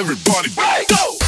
Everybody, go!